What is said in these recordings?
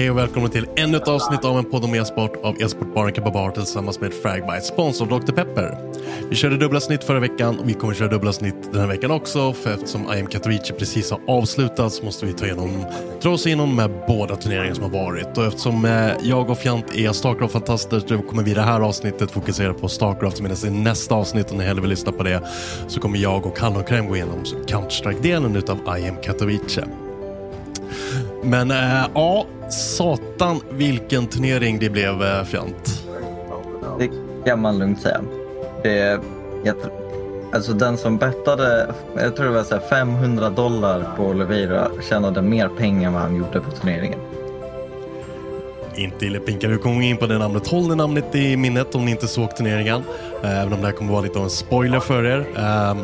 Hej och välkomna till ännu ett avsnitt av en podd om e-sport av e-sportbaren Kebabar tillsammans med Fragbite, sponsor av Dr. Pepper. Vi körde dubbla snitt förra veckan och vi kommer köra dubbla snitt den här veckan också för eftersom IM Katowice precis har avslutats måste vi ta, igenom, dra oss igenom med båda turneringarna som har varit och eftersom eh, jag och Fjant är Starcraft-fantaster så kommer vi i det här avsnittet fokusera på Starcraft medan i nästa avsnitt om ni hellre vill lyssna på det så kommer jag och Hallonkräm gå igenom Counter-Strike-delen utav IM Katowice. Men äh, ja, satan vilken turnering det blev äh, Fjant. Det kan man lugnt säga. Det, jag, alltså den som bettade, jag tror det var så 500 dollar på Oliveira tjänade mer pengar än vad han gjorde på turneringen. Inte illa pinka, vi kommer in på det namnet. Håll det namnet i minnet om ni inte såg turneringen. Även om det här kommer vara lite av en spoiler för er. Äh,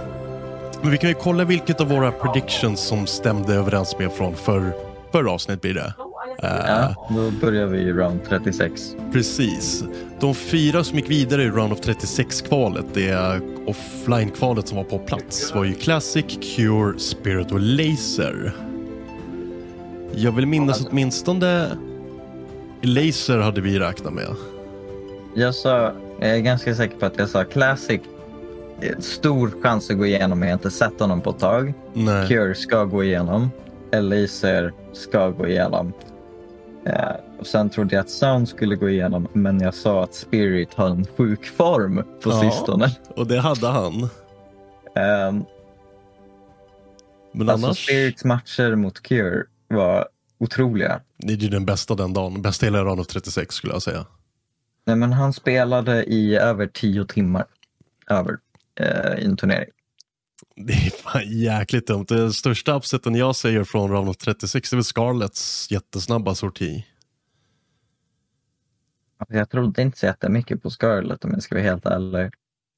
men vi kan ju kolla vilket av våra predictions som stämde överens med från förr förra avsnitt blir det. Ja, då börjar vi i round 36. Precis. De fyra som gick vidare i round of 36-kvalet, det offline-kvalet som var på plats, var ju Classic, Cure, Spirit och Laser. Jag vill minnas åtminstone Laser hade vi räknat med. Jag sa, jag är ganska säker på att jag sa Classic, stor chans att gå igenom. Jag har inte sett honom på ett tag. Nej. Cure ska gå igenom. Eliezer ska gå igenom. Eh, och sen trodde jag att Sound skulle gå igenom, men jag sa att Spirit har en sjuk form på ja, sistone. Och det hade han. Um, men alltså annars... Spirits matcher mot Cure var otroliga. Det är ju den bästa den dagen. Bästa hela run of 36 skulle jag säga. Nej, men han spelade i över tio timmar över, eh, i en turnering. Det är fan jäkligt dumt. Den största upseten jag säger från round of 36 är väl Scarlets jättesnabba sorti. Jag trodde inte så jättemycket på Scarlet om jag ska vara helt ärlig.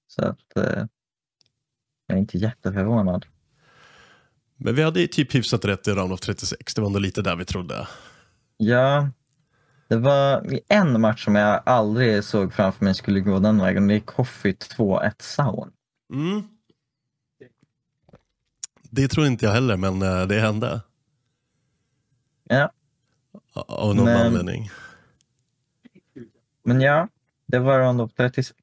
Så att eh, jag är inte jätteförvånad. Men vi hade ju typ hyfsat rätt i round of 36. Det var ändå lite där vi trodde. Ja, det var en match som jag aldrig såg framför mig skulle gå den vägen. Det är Coffee 2-1 Sound. Mm. Det tror inte jag heller, men eh, det hände. Ja. Av någon men, anledning. Men ja, det var rond of 36.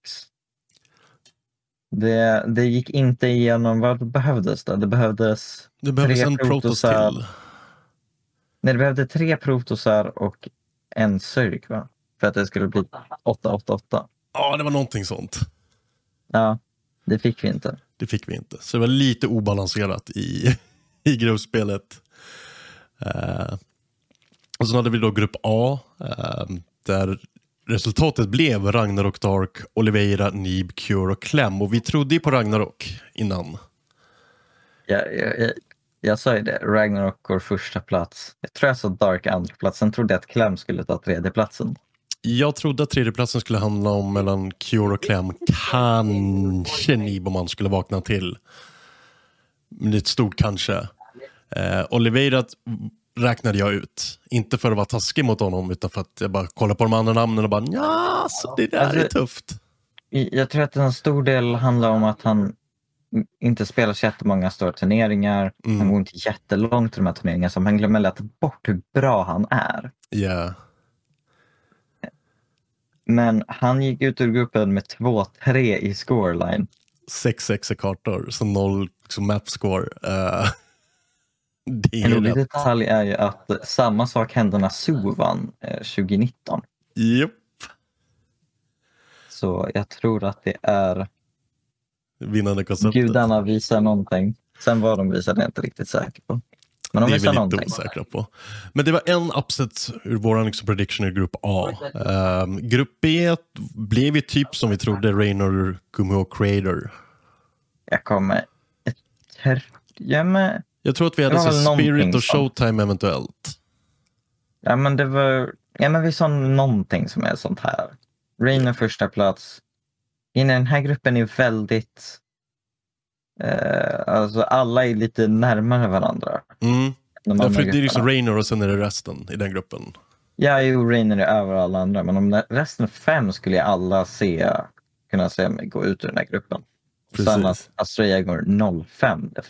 Det, det gick inte igenom, vad behövdes det? Det behövdes, det behövdes tre en protosar. till. Nej, det behövde tre protosar och en syrk va? För att det skulle bli 888. Ja, det var någonting sånt. Ja, det fick vi inte. Det fick vi inte. Så det var lite obalanserat i, i gruppspelet. Eh, och sen hade vi då grupp A. eh, där resultatet blev Ragnarok Dark, Oliveira, Nib, Cure och Clem. Och vi trodde ju på Ragnarok innan. Ja, jag, jag, jag sa ju det, Ragnarok går första plats. Jag tror jag sa Dark andra plats. Sen trodde jag att Clem skulle ta tredje platsen. Jag trodde att tredjeplatsen skulle handla om mellan Cure och Clem. Kanske Nib om man skulle vakna till. Men det är ett stort kanske. Eh, Oliveira räknade jag ut. Inte för att vara taskig mot honom utan för att jag bara kollade på de andra namnen och bara ja, så det där alltså, är tufft. Jag tror att en stor del handlar om att han inte spelar så jättemånga stora turneringar. Mm. Han går inte jättelångt i de här turneringarna så man glömmer lätt bort hur bra han är. Yeah. Men han gick ut ur gruppen med 2-3 i scoreline. 6-6 kartor, så noll liksom map score. Uh, en rolig detalj är ju att samma sak hände när Zoo vann eh, 2019. Japp. Så jag tror att det är vinnande konceptet. Gudarna visar någonting. Sen vad de visade är jag inte riktigt säker på. Men de det är vi någonting. inte osäkra på. Men det var en upset ur vår liksom prediction i grupp A. Um, grupp B blev ju typ som vi trodde, Raynor Gumo Creator. Jag kommer... Jag, med... jag tror att vi hade så Spirit och Showtime eventuellt. Ja men det var... Ja men vi sa någonting som är sånt här. Raynor första plats. I den här gruppen är väldigt Eh, alltså alla är lite närmare varandra. Mm. Ja, för det är liksom Rainer och sen är det resten i den gruppen. Ja, jo, Rainer är över alla andra. Men om resten fem skulle jag alla se, kunna se mig gå ut ur den här gruppen. Precis. Sen att Astrea går 05, det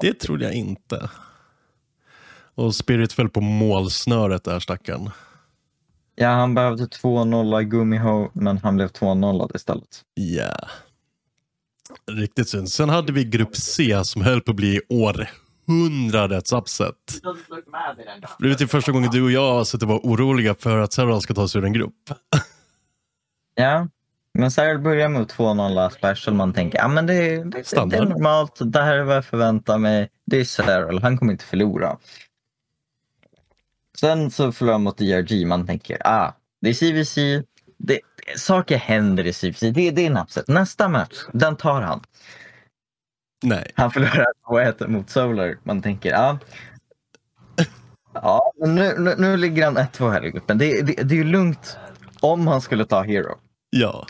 Det trodde jag inte. Och Spirit föll på målsnöret där stackaren. Ja, han behövde 2-0 i Gumiho, men han blev 2-0 istället. Ja. Yeah. Riktigt synd. Sen hade vi grupp C som höll på att bli århundradets upset. Det är typ första gången du och jag suttit var oroliga för att Serral ska ta sig ur en grupp. Ja, men Serral börjar med 2-0 special. Man tänker ja, men det, det, det, det är normalt. Det här är vad jag förväntar mig. Det är Serral. Han kommer inte förlora. Sen så förlorar mot DRG. Man tänker ah, det är CVC. Det, saker händer i CFC. Det, det är en upset. Nästa match, den tar han. Nej. Han förlorar 2-1 mot Solar. Man tänker, ja. Ja, men nu, nu, nu ligger han 1-2 här i gruppen. Det, det, det är ju lugnt om han skulle ta Hero. Ja.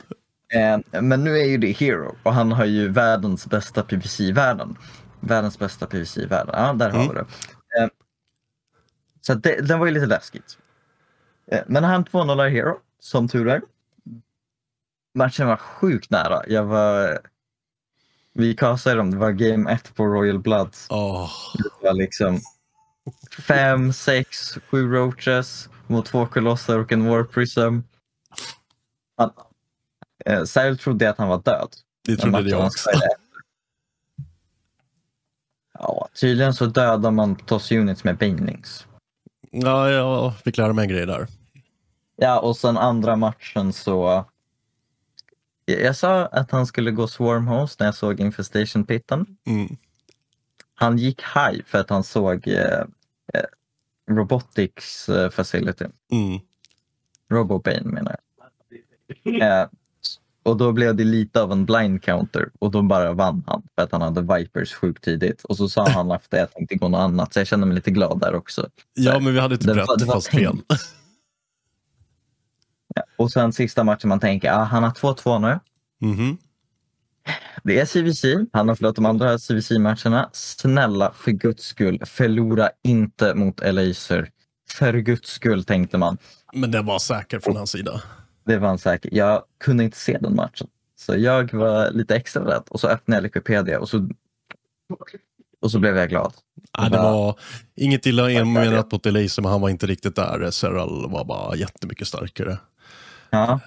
Eh, men nu är ju det Hero och han har ju världens bästa PVC i världen. Världens bästa PVC i världen. Ja, där mm. har vi det. Eh, så det, den var ju lite läskigt. Eh, men han 2-0 Hero, som tur är matchen var sjukt nära. Jag var... Vi castade dem, det var game 1 på Royal Bloods. Oh. Det var liksom fem, sex, sju roaches mot två kolosser och en war prism. Han, eh, Cyril trodde att han var död. Det trodde jag också. Ja, tydligen så dödar man toss units med banelings. Ja, jag fick lära mig en grej där. Ja, och sen andra matchen så jag sa att han skulle gå Swarmhost när jag såg Infestation-pitten. Mm. Han gick high för att han såg eh, eh Robotics eh, Facility. Mm. Robobane menar jag. Eh, och då blev det lite av en blind counter och då bara vann han för att han hade Vipers sjukt tidigt. Och så sa han efter att jag tänkte gå något annat så jag kände mig lite glad där också. Ja, men vi hade typ rätt fast fel. Och sen sista matchen man tänker, ah, han har 2-2 nu. Mm -hmm. Det är CVC. Han har förlorat de andra CVC-matcherna. Snälla, för guds skull, förlora inte mot Elaser. För guds skull, tänkte man. Men det var säker från hans sida. Det var han säker. Jag kunde inte se den matchen. Så jag var lite extra rädd och så öppnade jag Wikipedia och så, och så blev jag glad. Ja, det var inget illa menat mot Elaser, men han var inte riktigt där. Serral var bara jättemycket starkare. Ja,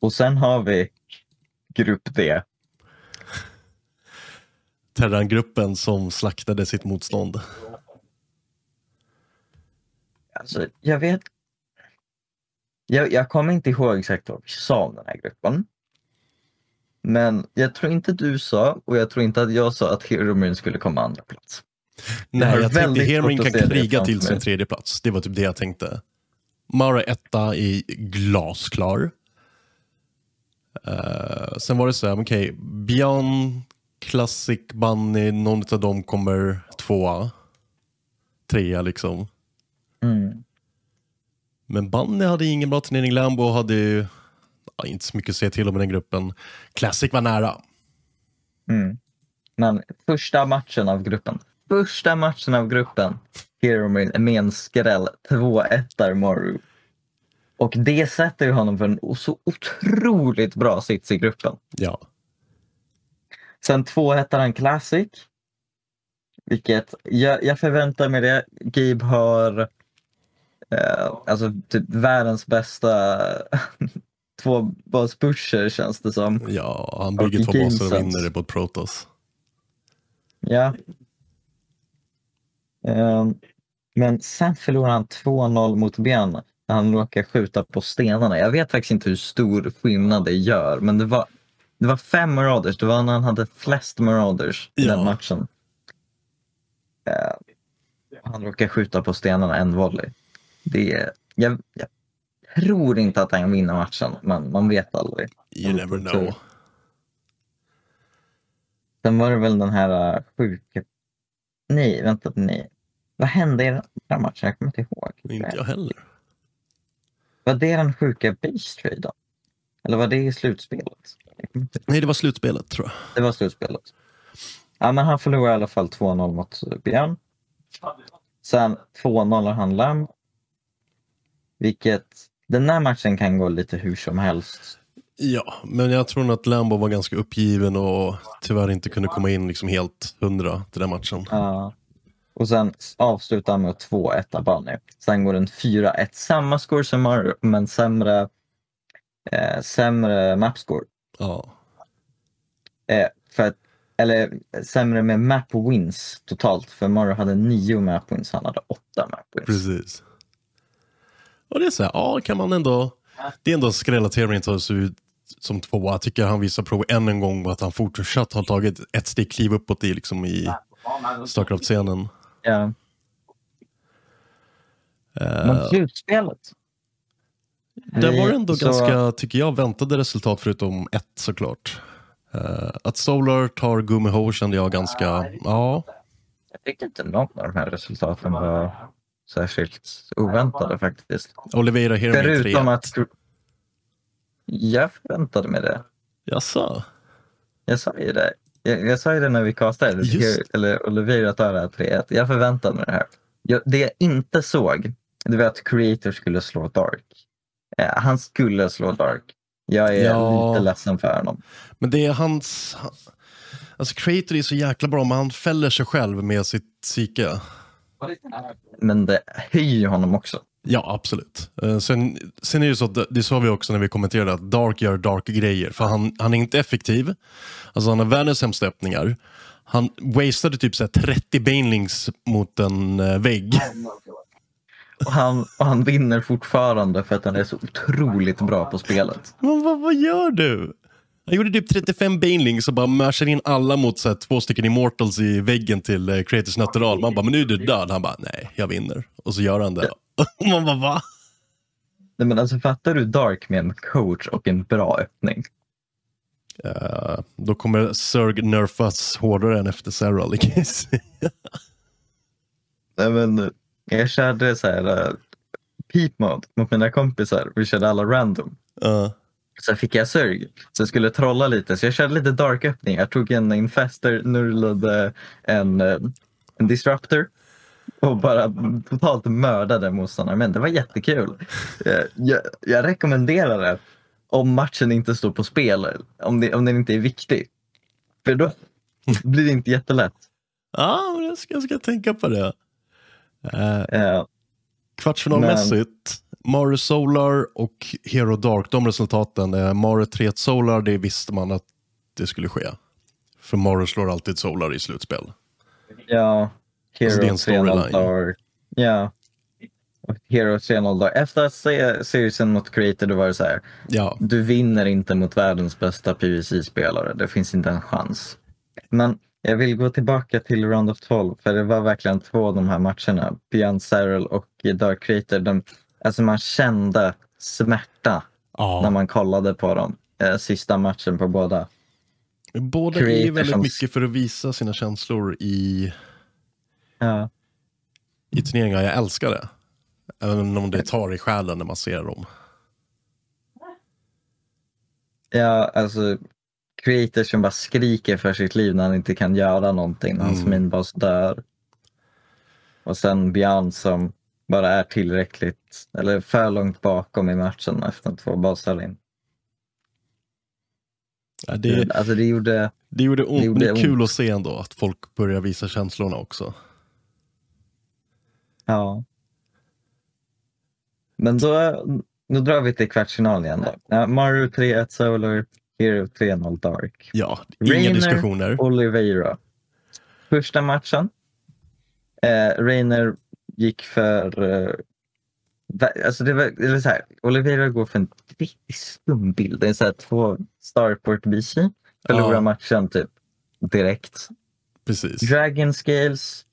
och sen har vi grupp D. Terrangruppen som slaktade sitt motstånd. Alltså, jag vet... Jag, jag kommer inte ihåg exakt vad vi sa om den här gruppen. Men jag tror inte du sa och jag tror inte att jag sa att Heromin skulle komma andra plats. Nej, jag tänkte Heromin kan kriga till sin tredje plats. Det var typ det jag tänkte. Mara etta är glasklar. Uh, sen var det så här, okej, okay, Beyond, Classic, Bunny, någon av dem kommer tvåa. Trea liksom. Mm. Men Bunny hade ingen bra turnering, Lambo hade ju ja, inte så mycket att säga till om i den gruppen. Classic var nära. Mm. Men första matchen av gruppen, första matchen av gruppen, Hero med, en skräll, 2-1 Maru. Och det sätter ju honom för en så otroligt bra sits i gruppen. Ja. Sen 2-1 han Classic. Vilket jag, jag förväntar mig det. Gabe har eh, alltså typ världens bästa tvåbaspusher känns det som. Ja, han bygger två baser och vinner det på ett Protoss. Ja. Um, men sen förlorar han 2-0 mot Ben när han råkar skjuta på stenarna. Jag vet faktiskt inte hur stor skillnad det gör, men det var, det var fem Marauders. Det var när han hade flest Marauders i ja. den matchen. Uh, han råkar skjuta på stenarna en volley. Det, jag, jag tror inte att han vinner matchen, men man vet aldrig. You never know. Sen var det väl den här uh, sjuka... Nej, vänta, nej. Vad hände i den här matchen? Jag kommer inte ihåg. Inte jag heller. Var det den sjuka base trade då? Eller var det i slutspelet? Nej, det var slutspelet tror jag. Det var slutspelet. Ja, men han förlorade i alla fall 2-0 mot Björn. Sen 2-0 han Lam. Vilket, den här matchen kan gå lite hur som helst. Ja, men jag tror nog att Lambo var ganska uppgiven och tyvärr inte kunde komma in liksom helt hundra till den matchen. Ja. Och sen avslutar han med 2-1 Abani. Sen går den 4-1. Samma score som Mario, men sämre, eh, sämre mapscore. Ja. Eh, för att, eller sämre med map wins totalt. För Mario hade nio map wins, han hade åtta map wins. Precis. Och det är så här, ja kan man ändå, det är ändå skrällaterande att ta sig ut som tvåa. Jag tycker han visar prov än en gång att han fortsatt har tagit ett steg kliv uppåt i, liksom i Starcraft-scenen. Ja. Uh, Men slutspelet? Det var ändå så... ganska, tycker jag, väntade resultat förutom ett såklart. Uh, att Solar tar Gumiho kände jag ganska, Nej. ja. Jag tycker inte någon av de här resultaten var särskilt oväntade faktiskt. Oliveira Hero Förutom att jag förväntade mig det. Jaså? Jag sa ju det. Jag, jag sa ju det när vi castade, eller Oliveira tar det här 3 Jag förväntade mig det här. Jag, det jag inte såg, det var att Creator skulle slå Dark. Eh, han skulle slå Dark. Jag är ja. lite ledsen för honom. Men det är hans... Alltså Creator är så jäkla bra, men han fäller sig själv med sitt psyke. Men det höjer honom också. Ja, absolut. Uh, sen, sen är det så att det sa vi också när vi kommenterade att Dark gör Dark-grejer. För han, han är inte effektiv. Alltså han har världens sämsta öppningar. Han wastade typ så 30 banelings mot en uh, vägg. Och han, och han vinner fortfarande för att han är så otroligt bra på spelet. Men vad, vad gör du? Han gjorde typ 35 banelings och bara mörsade in alla mot så här, två stycken immortals i väggen till uh, Creators Natural. Man bara, men nu är du död. Han bara, nej, jag vinner. Och så gör han det. Man bara, va? Nej, men alltså, fattar du Dark med en coach och en bra öppning? Uh, då kommer Zerg nerfas hårdare än efter Serral Nej, men jag körde så här uh, peep mode mot mina kompisar. Vi körde alla random. Uh. Så fick jag Zerg. Så jag skulle trolla lite. Så jag körde lite dark öppning. Jag tog en infester, nurlade en, uh, en disruptor och bara totalt mördade motståndaren. Men det var jättekul. Eh, jag, jag rekommenderar det om matchen inte står på spel, om, det, om den inte är viktig. För då blir det inte jättelätt. Ja, jag ska, jag ska tänka på det. Uh, uh, kvartsfinalmässigt, men... Mario Solar och Hero Dark, de resultaten. Uh, Mario 3 Solar, det visste man att det skulle ske. För Mario slår alltid Solar i slutspel. Ja, Hero alltså det är en storyline. Ja. Hero 3-0 dagar. Efter att se serien mot Creator då var det så här. Ja. Du vinner inte mot världens bästa PVC-spelare. Det finns inte en chans. Men jag vill gå tillbaka till Round of 12 för det var verkligen två av de här matcherna. Beyond Cyril och Dark Creator. De, alltså man kände smärta ja. när man kollade på dem. eh, sista matchen på båda. Båda är väldigt som... mycket för att visa sina känslor i, ja. i turneringar. Jag älskar det. Även om det tar i själen när man ser dem. Ja, alltså creators som bara skriker för sitt liv när han inte kan göra någonting, när hans mm. minboss dör. Och sen Björn som bara är tillräckligt, eller för långt bakom i matchen efter två bossar in. Ja, det, alltså det gjorde, det gjorde ont, det gjorde det kul ont. att se ändå att folk börjar visa känslorna också. Ja. Men då, nu drar vi till kvartsfinalen igen då. Uh, Mario 3-1 Solar, Hero 3-0 Dark. Ja, inga Rainer, diskussioner. Oliveira. Första matchen. Uh, Rainer gick för... Uh, alltså det var eller så här, Oliveira går för en riktigt stum bild. Det är så här, två Starport BC. Förlorar ja. matchen typ direkt. Precis. Dragon Scales.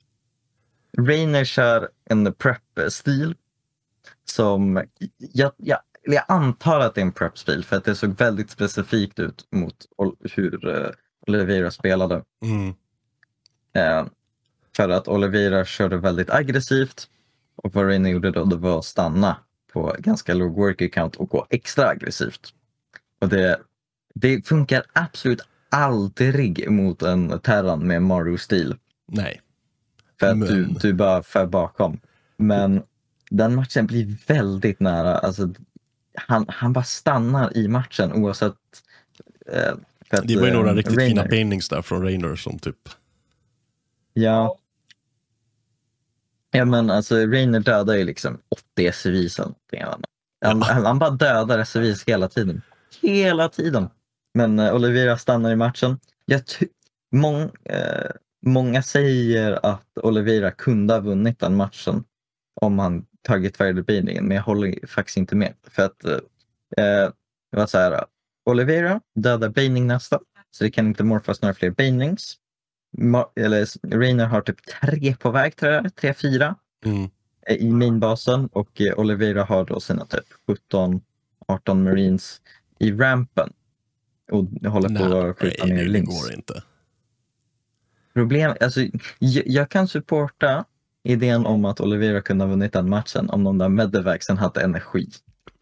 Rainer kör en prep-stil som jag, jag, jag antar att det är en prep-stil för att det såg väldigt specifikt ut mot hur uh, Oliveira spelade. Mm. Uh, för att Oliveira körde väldigt aggressivt och vad Rainer gjorde då det var att stanna på ganska låg work count och gå extra aggressivt. Och det, det funkar absolut aldrig mot en Terran med Mario-stil. Nej. För att du, du bara för bakom. Men den matchen blir väldigt nära. Alltså, han, han bara stannar i matchen oavsett. Eh, att, det var ju några eh, riktigt Rainer. fina paintings där från Rainer som typ. Ja. Ja men alltså Rainer dödar ju liksom 80 SUVs Han, ja. han bara dödar SUVs hela tiden. Hela tiden. Men eh, Olivera stannar i matchen. Jag mång, eh, många säger att Olivera kunde ha vunnit den matchen om han tagit färdigutbildningen, men jag håller faktiskt inte med. För att eh, det var så här, Olivera dödar Baining nästa, så det kan inte morfas några fler Banings. Ma eller Rainer har typ tre på väg, jag, tre, fyra mm. i mainbasen och eh, Olivera har då sina typ 17, 18 Marines i rampen och håller på att skjuta ner links. det går inte. Problem, alltså, jag, jag kan supporta idén om att Olivera kunde ha vunnit den matchen om de där medevacsen hade energi.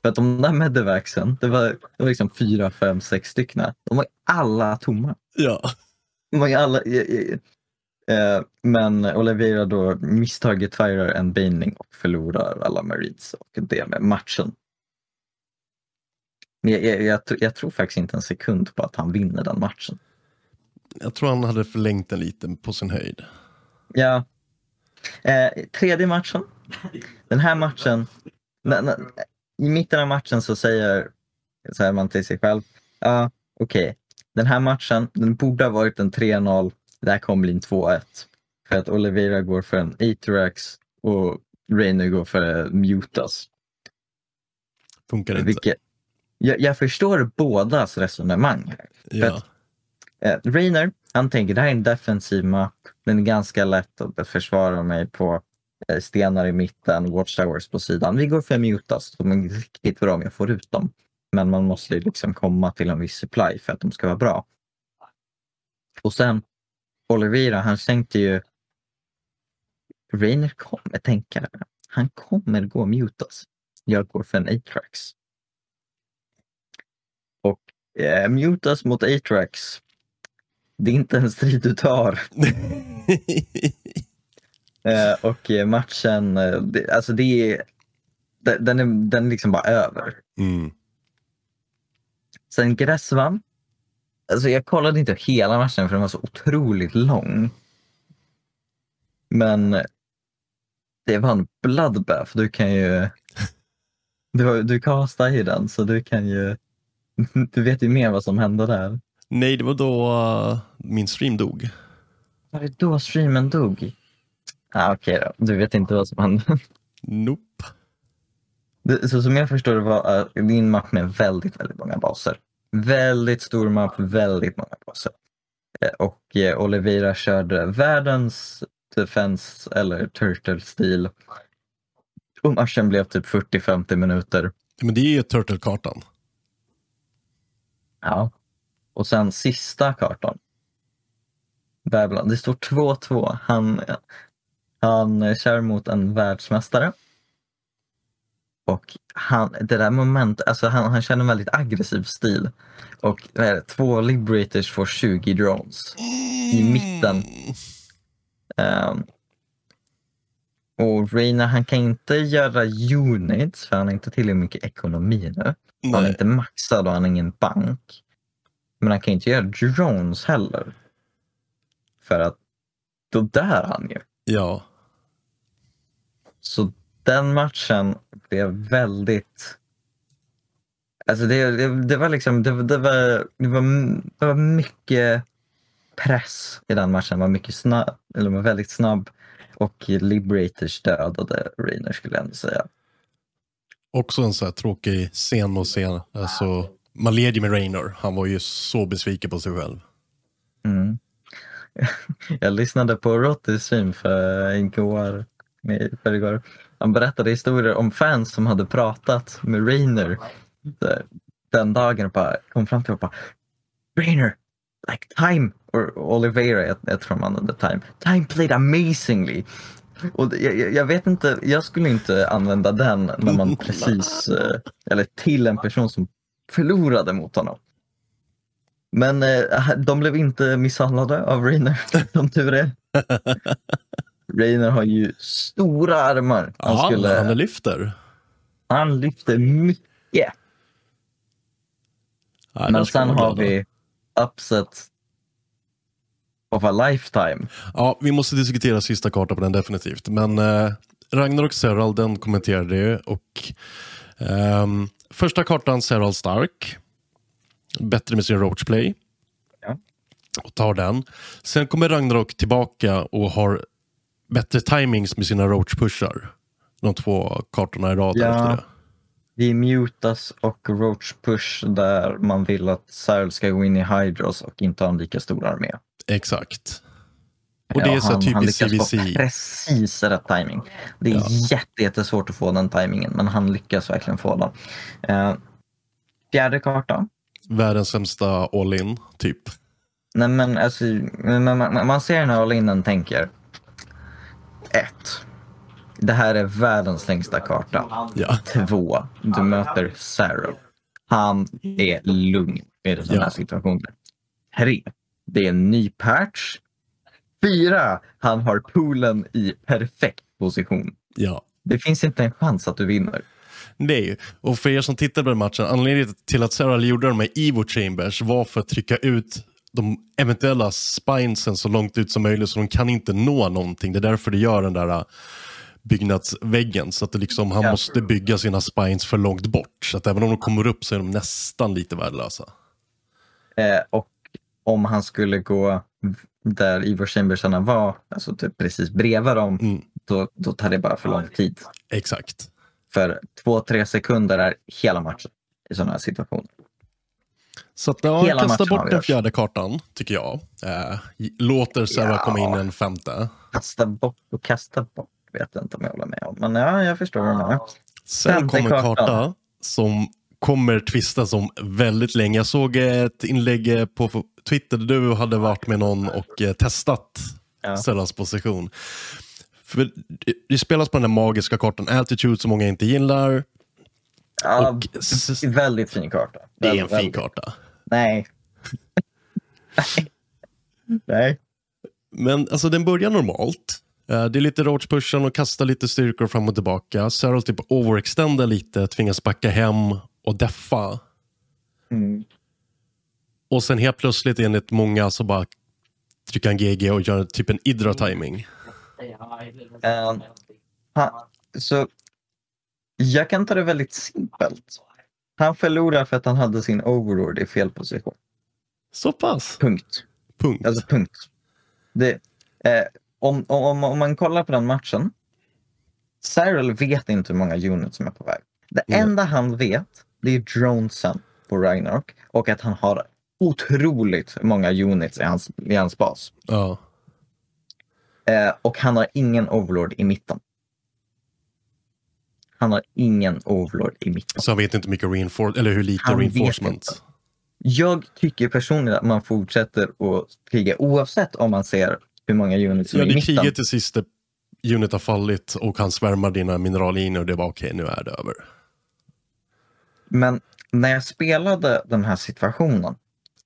För att de där medevacsen, det var, det var liksom fyra, fem, sex stycken. De var alla tomma. Ja. De var alla, eh, men Olivera då misstaget firar en baning och förlorar alla marines och det med matchen. Jag, jag, jag, jag, tror faktiskt inte en sekund på att han vinner den matchen. Jag tror han hade förlängt den lite på sin höjd. Ja, Eh, tredje matchen. Den här matchen, na, na, i mitten av matchen så säger, säger man till sig själv, ja uh, okej, okay. den här matchen, den borde ha varit en 3-0, det här kommer bli en 2-1. För att Oliveira går för en Aterax och Rainer går för Mutas. Funkar inte. Vilket, jag, jag, förstår bådas resonemang. Här. Ja. Eh, Rainer, han tänker det här är en defensiv map. Den är ganska lätt att försvara mig på eh, stenar i mitten, watchtowers på sidan. Vi går för mutas. De är riktigt bra om jag får ut dem. Men man måste liksom komma till en viss supply för att de ska vara bra. Och sen Olivera, han tänkte ju Rainer kommer tänka det. Han kommer gå mutas. Jag går för en Atrax. Och eh, mutas mot Atrax det är inte en strid du tar. eh, och matchen, eh, det, alltså det är, den är, den är liksom bara över. Mm. Sen Gräs vann. Alltså jag kollade inte hela matchen för den var så otroligt lång. Men det var en bloodbath. Du kan ju... Du, du castade i den så du kan ju... Du vet ju mer vad som hände där. Nej, det var då uh, min stream dog. Var det då streamen dog? Ah, Okej okay då, du vet inte vad som hände? Nope. Det, så som jag förstår det var uh, din mapp med väldigt, väldigt många baser. Väldigt stor mapp, väldigt många baser. Eh, och eh, Olivera körde världens defense eller turtle-stil. Och matchen blev typ 40-50 minuter. Men det är ju turtle-kartan. Ja. Och sen sista kartan. Babylon. Det står 2-2. Han, han kör mot en världsmästare. Och han, det där momentet, alltså han, han känner en väldigt aggressiv stil. Och det, två Liberators får 20 drones i mitten. Um, och Reina han kan inte göra units för han har inte tillräckligt mycket ekonomi nu. Han är inte maxad och han har ingen bank. Men han kan inte göra drones heller. För att då dör han ju. Ja. Så den matchen blev väldigt... Alltså det, det, det var liksom, det, det, var, det, var, det var mycket press i den matchen. var mycket snabb, eller var väldigt snabb och Liberators dödade Rainer skulle jag ändå säga. Också en så här tråkig scen att se. Alltså, man led ju med Rainer. Han var ju så besviken på sig själv. Mm. Jag lyssnade på Rotty stream för igår, för igår. Han berättade historier om fans som hade pratat med Rainer den dagen och bara kom fram till och bara Rainer, like time, or Oliveira, jag, jag tror man hade time, time played amazingly. Och jag, jag, vet inte, jag skulle inte använda den när man precis, eh, eller till en person som förlorade mot honom. Men eh, de blev inte misshandlade av Rainer, som tur är. Rainer har ju stora armar. Han, ja, skulle, han lyfter. Han lyfter mycket. Ja, Men sen har vi Upset of a lifetime. Ja, vi måste diskutera sista kartan på den definitivt. Men eh, Ragnarok Serral, den kommenterade ju. Och, eh, första kartan Serral Stark. Bättre med sin roachplay. Ja. Och tar den. Sen kommer Ragnarok tillbaka och har bättre timings med sina roach-pushar. De två kartorna i rad ja. efter det. Vi mutas och roach push där man vill att Cyril ska gå in i Hydros och inte ha en lika stor armé. Exakt. Och det är så han, typiskt han lyckas få precis rätt timing. Det är ja. jätte, jättesvårt att få den timingen, men han lyckas verkligen få den. Uh, fjärde karta. Världens sämsta all-in, typ. Nej, men alltså, man, man, man ser den här all-inen tänker. Ett. Det här är världens längsta karta. Ja. Två. Du möter Sarah. Han är lugn i sådana ja. här situationer. Tre det är en ny patch. Fyra, han har poolen i perfekt position. Ja. Det finns inte en chans att du vinner. Nej, och för er som tittar på den matchen, anledningen till att Sarah gjorde de här Evo Chambers var för att trycka ut de eventuella spinesen så långt ut som möjligt så de kan inte nå någonting. Det är därför det gör den där äh, byggnadsväggen. Så att det liksom, han måste bygga sina spines för långt bort. Så att även om de kommer upp så är de nästan lite värdelösa. Eh, och om han skulle gå där Ivor Chambersarna var, alltså typ precis bredvid dem, mm. då, då tar det bara för lång tid. Exakt. För två, tre sekunder är hela matchen i sådana här situationer. Så att, ja, Hela kasta bort den fjärde kartan, tycker jag. Eh, låter Sarah ja. komma in en femte. Kasta bort och kasta bort vet jag inte om jag håller med om. Men ja, jag förstår vad du menar. Sen kommer en karta som kommer tvistas om väldigt länge. Jag såg ett inlägg på Twitter där du hade varit med någon och eh, testat ja. Sellas position. För det spelas på den där magiska kartan Altitude som många inte gillar. Ja, och, väldigt fin karta. Det är en väldigt. fin karta. Nej. Nej. Men alltså den börjar normalt. Eh, det är lite roach-pushen och kasta lite styrkor fram och tillbaka. Cyril typ overextender lite, tvingas backa hem och deffa. Mm. Och sen helt plötsligt enligt många så bara trycker han GG och gör typ en Idra-timing. Uh, så jag kan ta det väldigt simpelt. Han förlorar för att han hade sin overlord i fel position. Så pass? Punkt. Punkt. Alltså punkt. Det, eh, om, om, om man kollar på den matchen. Cyril vet inte hur många units som är på väg. Det mm. enda han vet det är dronesen på Ragnarok och att han har otroligt många units i hans, i hans bas. Ja. Eh, och han har ingen overlord i mitten. Han har ingen overlord i mitten. Så han vet inte mycket reinfor eller hur lite han reinforcement? jag tycker personligen att man fortsätter att kriga oavsett om man ser hur många units som ja, är i mitten. Ja, det kriget till sista unit har fallit och han svärmar dina minerallinjer och det var okej, okay, nu är det över. Men när jag spelade den här situationen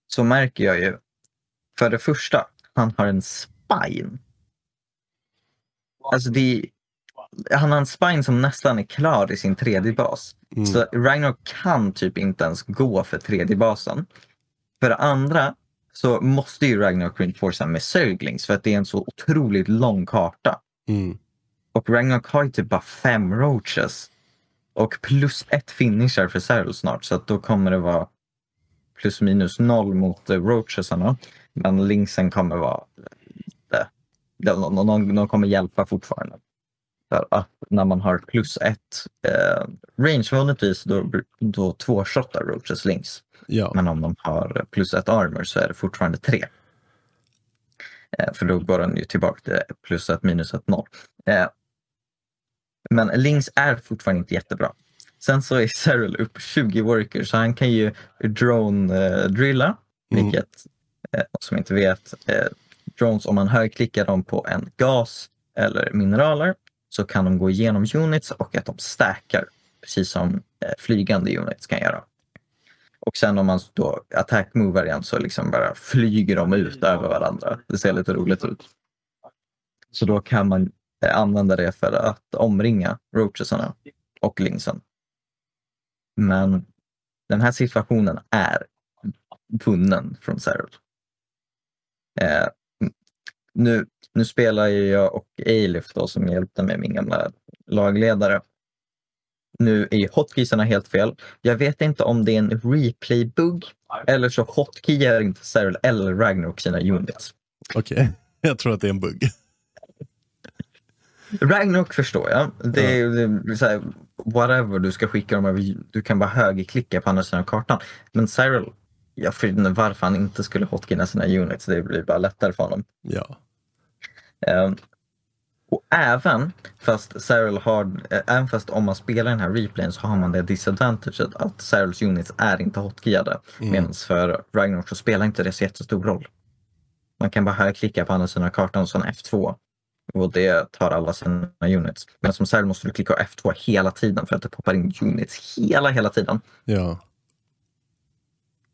så märker jag ju för det första, han har en spine. Alltså det, han har en spine som nästan är klar i sin tredje bas. Mm. Så Ragnar kan typ inte ens gå för tredje basen. För det andra så måste ju Ragnarok reinforca med Zerglings för att det är en så otroligt lång karta. Mm. Och Ragnarok har ju typ bara fem roaches. Och plus ett finishar för Cyril snart så att då kommer det vara plus minus noll mot uh, roachesarna. Men linksen kommer vara de, de, de kommer hjälpa fortfarande. För att när man har plus ett eh, range vanligtvis då, då två-shottar roaches links. Ja. Men om de har plus ett armor så är det fortfarande tre. Eh, för då går den ju tillbaka till plus ett minus ett noll. Eh, men links är fortfarande inte jättebra. Sen så är Cyril upp 20 workers så han kan ju drone-drilla, mm. vilket eh, som inte vet, eh, drones om man högerklickar dem på en gas eller mineraler så kan de gå igenom units och att de stackar precis som eh, flygande units kan göra. Och sen om man då attack mover igen så liksom bara flyger de ut över varandra. Det ser lite roligt ut. Så då kan man Eh, använda det för att omringa roachesarna och linsen. Men den här situationen är vunnen från Cyril. Eh, nu, nu spelar ju jag och Eilif då, som hjälpte mig, min gamla lagledare. Nu är ju hotkeysarna helt fel. Jag vet inte om det är en replay-bugg eller så hotkeyar inte Cyril eller Ragnarok sina units. Okej, okay. jag tror att det är en bugg. Ragnarok förstår jag. Det är, det är så här, whatever du ska skicka dem över. Du kan bara högerklicka på andra sidan kartan. Men Cyril, jag förstår varför han inte skulle hotkina sina units. Det blir bara lättare för honom. Ja. Um, och även fast Cyril har, äh, även fast om man spelar den här replayen så har man det disadvantaget att Cyrils units är inte hotkeyade. Mm. Medan för Ragnarok så spelar inte det så jättestor roll. Man kan bara högerklicka på andra sidan kartan och sen F2 och det tar alla sina units. Men som Cyril måste du klicka F2 hela tiden för att det poppar in units hela, hela tiden. Ja.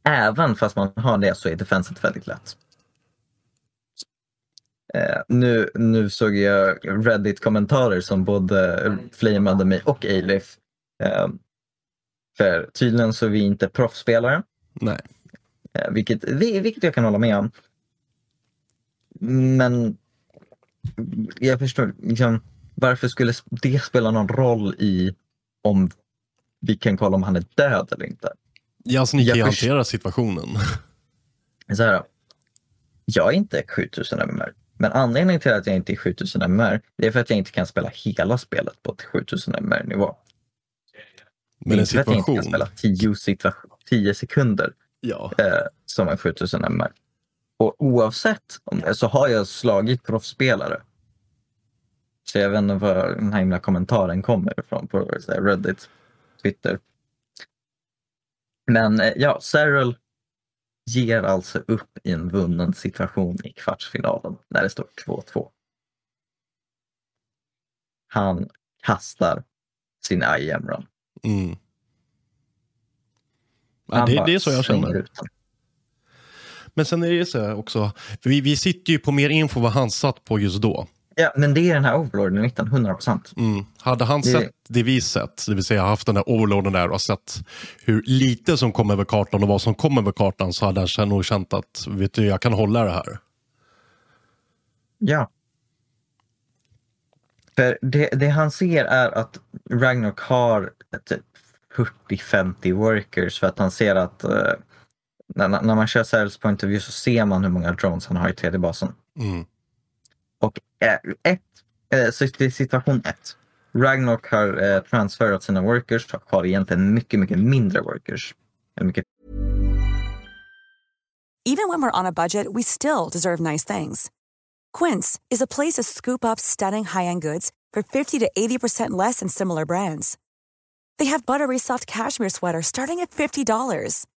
Även fast man har det så är defenset väldigt lätt. Eh, nu, nu såg jag Reddit-kommentarer som både flamade mig och Eilif. Eh, för tydligen så är vi inte proffsspelare. Nej. Eh, vilket, vilket jag kan hålla med om. Men jag förstår, liksom, varför skulle det spela någon roll i om vi kan kolla om han är död eller inte? Ja, alltså ni kan ju hantera situationen. Så här, jag är inte 7000 MMR. Men anledningen till att jag inte är 7000 MMR det är för att jag inte kan spela hela spelet på 7000 MMR nivå. Men en situation... För att jag inte kan spela 10, 10 sekunder ja. eh, som en 7000 MMR. Och oavsett om det så har jag slagit proffsspelare. Så jag vet inte var den här himla kommentaren kommer ifrån på Reddit, Twitter. Men eh, ja, Cyril ger alltså upp i en vunnen situation i kvartsfinalen när det står 2-2. Han kastar sin IM run. Mm. Ja, det, det, är så jag känner. Men sen är det så också, vi, vi sitter ju på mer info vad han satt på just då. Ja, men det är den här overlorden i mitten, 100 procent. Mm. Hade han det... sett det vi sett, det vill säga haft den där overlorden där och sett hur lite som kom över kartan och vad som kom över kartan så hade han nog känt att, vet du, jag kan hålla det här. Ja. För det, det han ser är att Ragnarok har typ 40-50 workers för att han ser att uh, när, när man kör Cyrils of view så ser man hur många drones han har i tredje basen. Mm. Och eh, ett, eh, så det är situation ett. Ragnarok har eh, transferat sina workers, har egentligen mycket, mycket mindre workers. Mycket... Even when we're on a budget we still deserve nice things. Quince is a place to scoop up stunning high-end goods for 50 to 80% less than similar brands. They have buttery soft cashmere sweaters starting at $50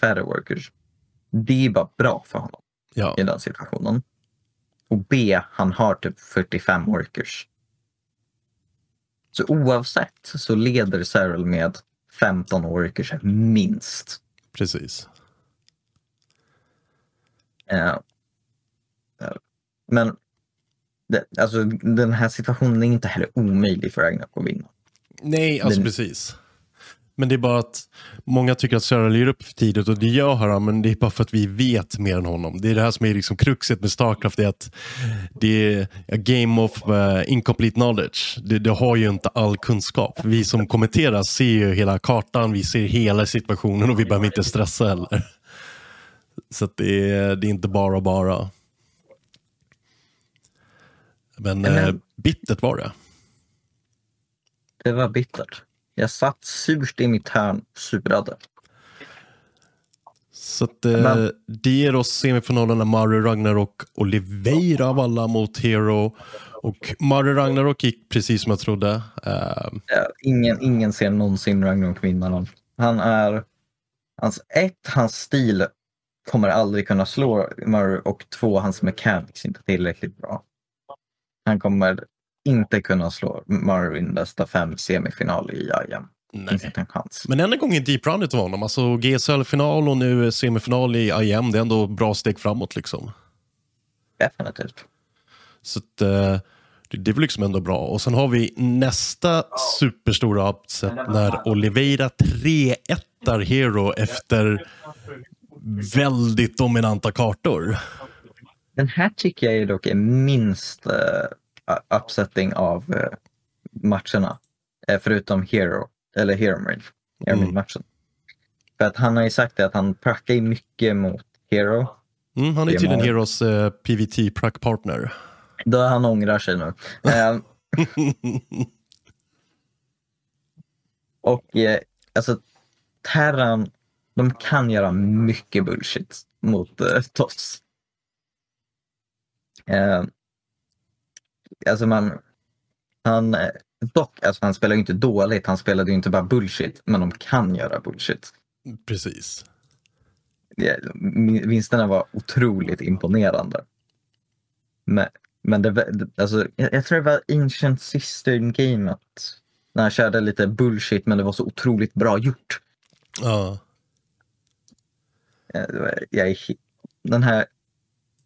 Färre workers. Det är bara bra för honom ja. i den situationen. Och B, han har typ 45 workers. Så oavsett så leder Cyril med 15 workers minst. Precis. Uh, men det, alltså, den här situationen är inte heller omöjlig för Ragnar att vinna. Nej, alltså den... precis. Men det är bara att många tycker att Sarah ger upp för tidigt och det gör han, men det är bara för att vi vet mer än honom. Det är det här som är liksom kruxet med Starcraft, det är att det är a game of uh, incomplete knowledge. Det, det, har ju inte all kunskap. Vi som kommenterar ser ju hela kartan, vi ser hela situationen och vi behöver inte stressa heller. Så det är, det är inte bara bara. Men, men eh, bittert var det. Det var bittert. Jag satt surt i mitt hörn, surade. Så att, eh, men, det ger oss semifinalerna Murray, Ragnarok och Oliveira av alla mot Hero. Och Murray Ragnarok gick precis som jag trodde. Uh, ingen, ingen ser någonsin Ragnarok vinna någon. Han är... Hans, ett, hans stil kommer aldrig kunna slå Murray och två, hans mechanics är inte tillräckligt bra. Han kommer inte kunna slå Marvin bästa fem semifinal i IM. Men än en gång i Deep Run av honom. Alltså GSL-final och nu semifinal i IM. Det är ändå bra steg framåt liksom. Definitivt. Så att, uh, det är väl liksom ändå bra. Och sen har vi nästa superstora upset när Oliveira 3-1 Hero efter väldigt dominanta kartor. Den här tycker jag dock är minst upsetting av uh, matcherna. Uh, förutom Hero, eller Hero Marine, Hero mm. matchen. För att han har ju sagt det att han prackar mycket mot Hero. Mm, han är tydligen Heroes uh, PVT prack partner. Då han ångrar sig nu. Ehm, och alltså Terran, de kan göra mycket bullshit mot uh, Toss. Uh, alltså man, han, dock, alltså han spelar ju inte dåligt, han spelade ju inte bara bullshit, men de kan göra bullshit. Precis. Vinsterna var otroligt imponerande. Men, men det, alltså, jag, jag tror det var Ancient Sister-gamet när han körde lite bullshit men det var så otroligt bra gjort. Ja. Jag är, den, här,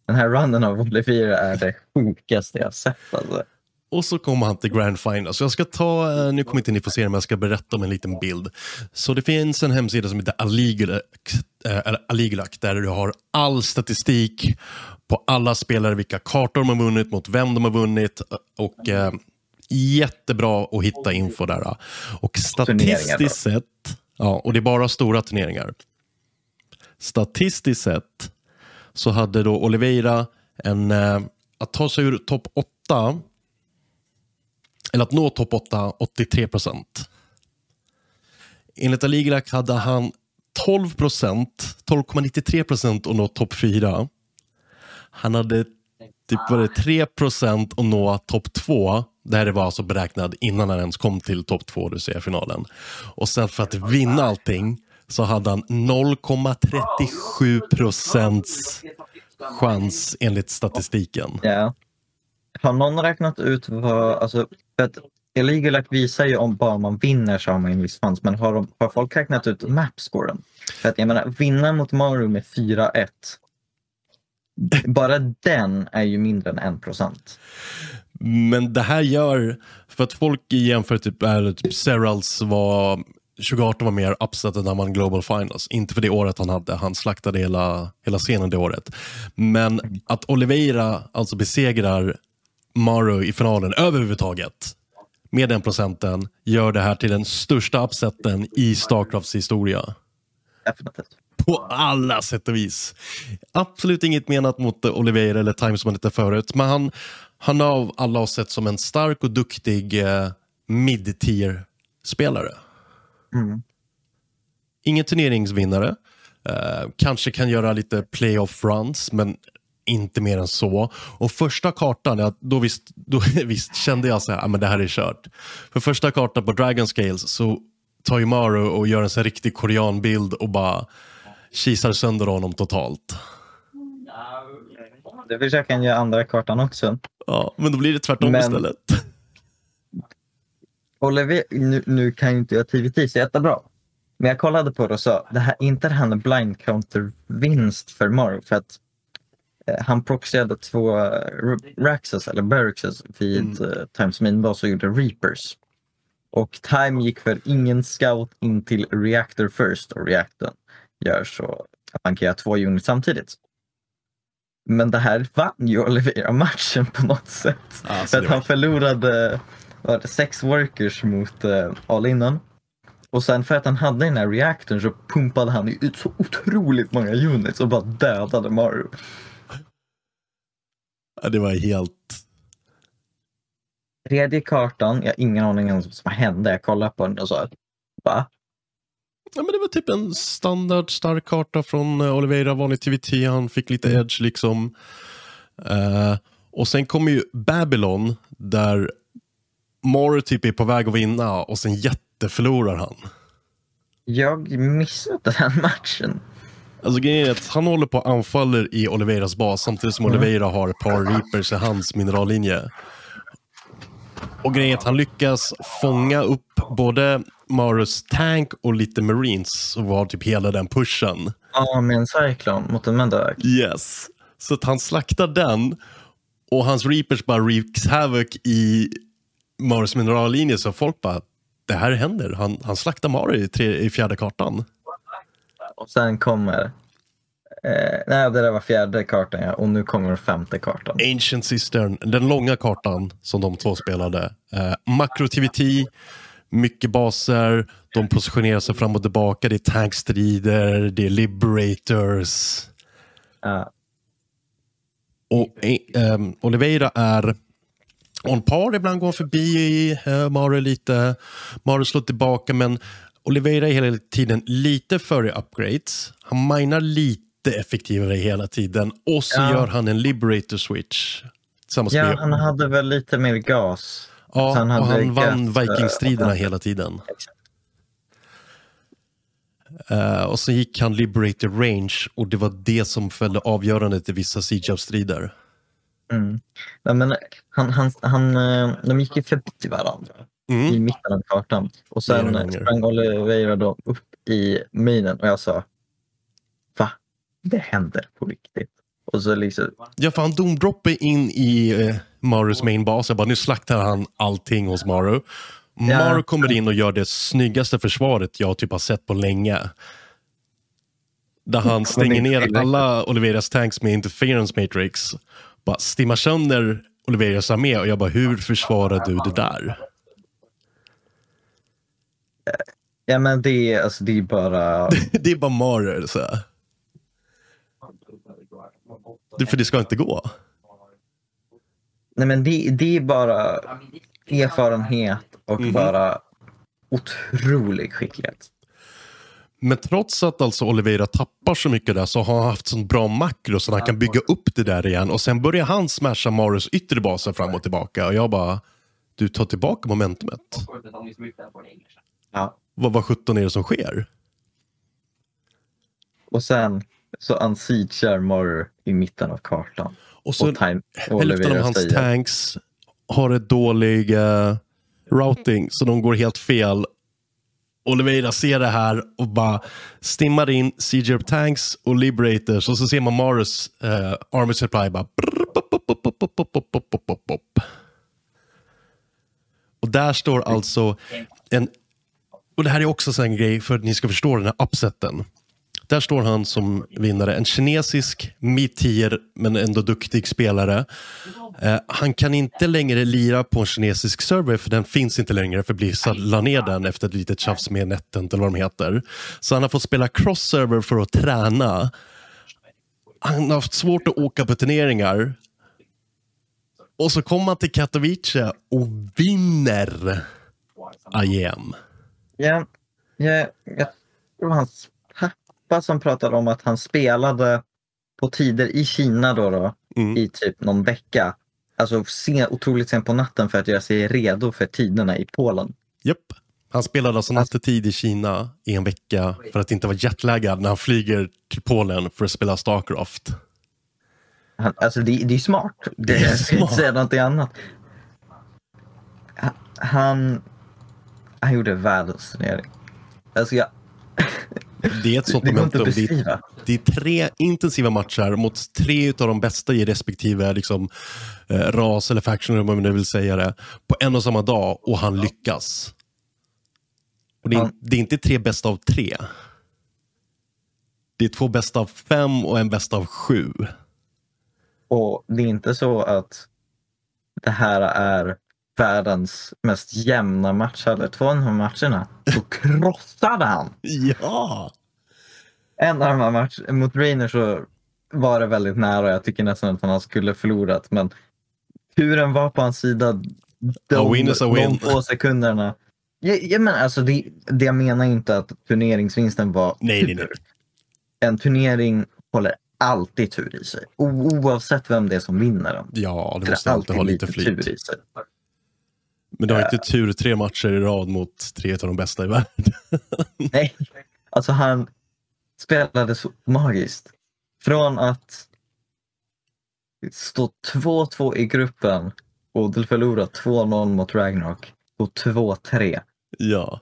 den här runnen av Olivera är det sjukaste jag sett. Alltså. Och så kommer han till Grand Final. Så jag ska ta, eh, nu kommer inte ni få se det, men jag ska berätta om en liten bild. Så det finns en hemsida som heter Aligulac, äh, där du har all statistik på alla spelare, vilka kartor de har vunnit, mot vem de har vunnit och äh, jättebra att hitta info där. Och statistiskt sett, ja, och det är bara stora turneringar. Statistiskt sett så hade då Oliveira en, eh, att ta sig ur topp 8 eller att nå topp 8, 83 procent. Enligt Aligrak hade han 12 procent, 12,93 procent att nå topp 4. Han hade typ var det 3 procent att nå topp 2. Det här var alltså beräknad innan han ens kom till topp 2, du ser finalen. Och sen för att vinna allting så hade han 0,37 procents chans enligt statistiken. Ja. Har någon räknat ut vad, alltså, att Illegal visar ju om bara man vinner så har man en viss chans, men har, de, har folk räknat ut mapscoren? För att jag menar, vinna mot Maru med 4-1, bara den är ju mindre än 1 procent. Men det här gör, för att folk jämför typ, är, typ Serals var 2018 var mer upset än han vann Global Finals. Inte för det året han hade, han slaktade hela, hela scenen det året. Men att Oliveira alltså besegrar Maru i finalen överhuvudtaget med den procenten gör det här till den största upseten i Starcrafts historia. Definitivt. På alla sätt och vis. Absolut inget menat mot Oliveira eller Time som han hette förut, men han, han har av alla oss sett som en stark och duktig eh, mid-tier-spelare. Mm. Ingen turneringsvinnare. Eh, kanske kan göra lite playoff runs, men inte mer än så. Och första kartan, ja, då, visst, då visst kände jag så här, men det här är kört. För första kartan på Dragon Scales så tar ju Maru och gör en så riktig koreanbild och bara kisar sönder honom totalt. Det försöker han göra andra kartan också. Ja, men då blir det tvärtom men... istället. Olivier, nu, nu kan ju inte jag TVT så jättebra. Men jag kollade på det och sa, det här, inte det här en blind counter-vinst för Maru. För att Eh, han proxyade två uh, Raxes eller Barraxes vid mm. uh, Times Minbas och gjorde Reapers. Och Time gick för ingen scout in till Reactor first och Reactorn gör så att man kan göra två units samtidigt. Men det här vann ju Olivera matchen på något sätt. Ah, för att han förlorade var det, sex workers mot uh, all innan. Och sen för att han hade den här reaktorn så pumpade han ut så otroligt många units och bara dödade Maru. Ja, det var helt... Tredje kartan, jag har ingen aning om vad som hände. Jag kollade på den och sa, va? Ja, men det var typ en standard stark karta från uh, Oliveira, vanlig TVT. Han fick lite edge liksom. Uh, och sen kommer ju Babylon där Moro typ är på väg att vinna och sen jätteförlorar han. Jag missade den matchen. Alltså grejen är att han håller på och anfaller i Oliveiras bas samtidigt som mm. Oliveira har ett par reapers i hans minerallinje. Och grejen är att han lyckas fånga upp både Marus tank och lite marines och var typ hela den pushen. Ja, med en cyclone mot en Mendak. Yes. Så att han slaktar den och hans reapers bara wreaks havoc i Marus minerallinje så folk bara, det här händer. Han, han slaktar Maru i, tre, i fjärde kartan. Och sen kommer eh, nej, det där var fjärde kartan ja. och nu kommer femte kartan. Ancient Cistern, den långa kartan som de två spelade. Eh, Macrotivity, mycket baser, de positionerar sig fram och tillbaka. Det är tankstrider, det är liberators. Uh. Och eh, Oliveira är on par, ibland går förbi eh, Mario lite. Mario slår tillbaka men Oliveira är hela tiden lite före upgrades. Han minar lite effektivare hela tiden och så ja. gör han en liberator switch. ja, han hade väl lite mer gas. Ja, han och han vann Vikingstriderna uh, hela tiden. Uh, och så gick han Liberator Range och det var det som följde avgörandet i vissa Siege-strider. Mm. Ja, men han, han, han, eh, de gick ju förbi varandra. mm. i mitten av kartan. Och sen sprang Oliveira då upp i minen och jag sa, va? Det händer på riktigt. Och så liksom... Ja, för han domdroppar in i eh, Marus main bas. Jag bara, nu slaktar han allting hos Maru. Ja. Maru kommer in och gör det snyggaste försvaret jag typ har sett på länge. Där han stänger ner alla Oliveras tanks med interference matrix. Bara stimmar sönder Oliveras armé och jag bara, hur försvarar du det där? Ja men det är, alltså, det är bara... det är bara Maru. Så. Det, för det ska inte gå. Nej men det, det är bara erfarenhet och mm. bara otrolig skicklighet. Men trots att alltså Oliveira tappar så mycket där så har han haft så bra makro så han kan bygga upp det där igen och sen börjar han smasha Marius yttre baser fram och tillbaka och jag bara, du tar tillbaka momentumet. Ja. Vad, vad sjutton är det som sker? Och sen så unsiegear Maru i mitten av kartan. Och så hälften av hans säger. tanks har ett dålig uh, routing så de går helt fel. Oliveira ser det här och bara stimmar in CJ Tanks och Liberators och så ser man Marus eh, Army Supply bara och där står alltså en och det här är också en grej för att ni ska förstå den här upseten. Där står han som vinnare. En kinesisk mid-tier men ändå duktig spelare. Eh, han kan inte längre lira på en kinesisk server för den finns inte längre för Blizzard la ner den efter ett litet tjafs med Netent eller vad de heter. Så han har fått spela cross-server för att träna. Han har haft svårt att åka på turneringar. Och så kommer han till Katowice och vinner IEM. Ja, ja jag tror hans pappa som pratade om att han spelade på tider i Kina då, då mm. i typ någon vecka. Alltså se, otroligt sent på natten för att göra sig redo för tiderna i Polen. Japp. Han spelade alltså nattetid i Kina i en vecka för att inte vara jetlaggad när han flyger till Polen för att spela Starcraft. Han, alltså det, det är smart. Det, det är smart. inte säga någonting annat. Han, han gjorde världens turnering. Alltså jag, det är ett sånt det momentum. Det är, det är, tre intensiva matcher mot tre av de bästa i respektive liksom, eh, ras eller faction, om man nu vill säga det, på en och samma dag och han lyckas. Och det, är, det är inte tre bästa av tre. Det är två bästa av fem och en bästa av sju. Och det är inte så att det här är världens mest jämna match heller. Två av de här matcherna, så krossade han. Ja! En av de här matcherna, mot Rainer så var det väldigt nära. Jag tycker nästan att han skulle förlorat. Men turen var på hans sida. De, win is a win. de få sekunderna. Jag, jag menar, alltså det, det jag menar inte att turneringsvinsten var nej, tur. Nej, nej. En turnering håller alltid tur i sig. O, oavsett vem det är som vinner den. Ja, det måste alltid ha lite flyt. Tur i sig. Men du har inte tur tre matcher i rad mot tre av de bästa i världen. Nej, alltså han spelade så magiskt. Från att stå 2-2 i gruppen och förlora 2-0 mot Ragnarok och 2-3. Ja.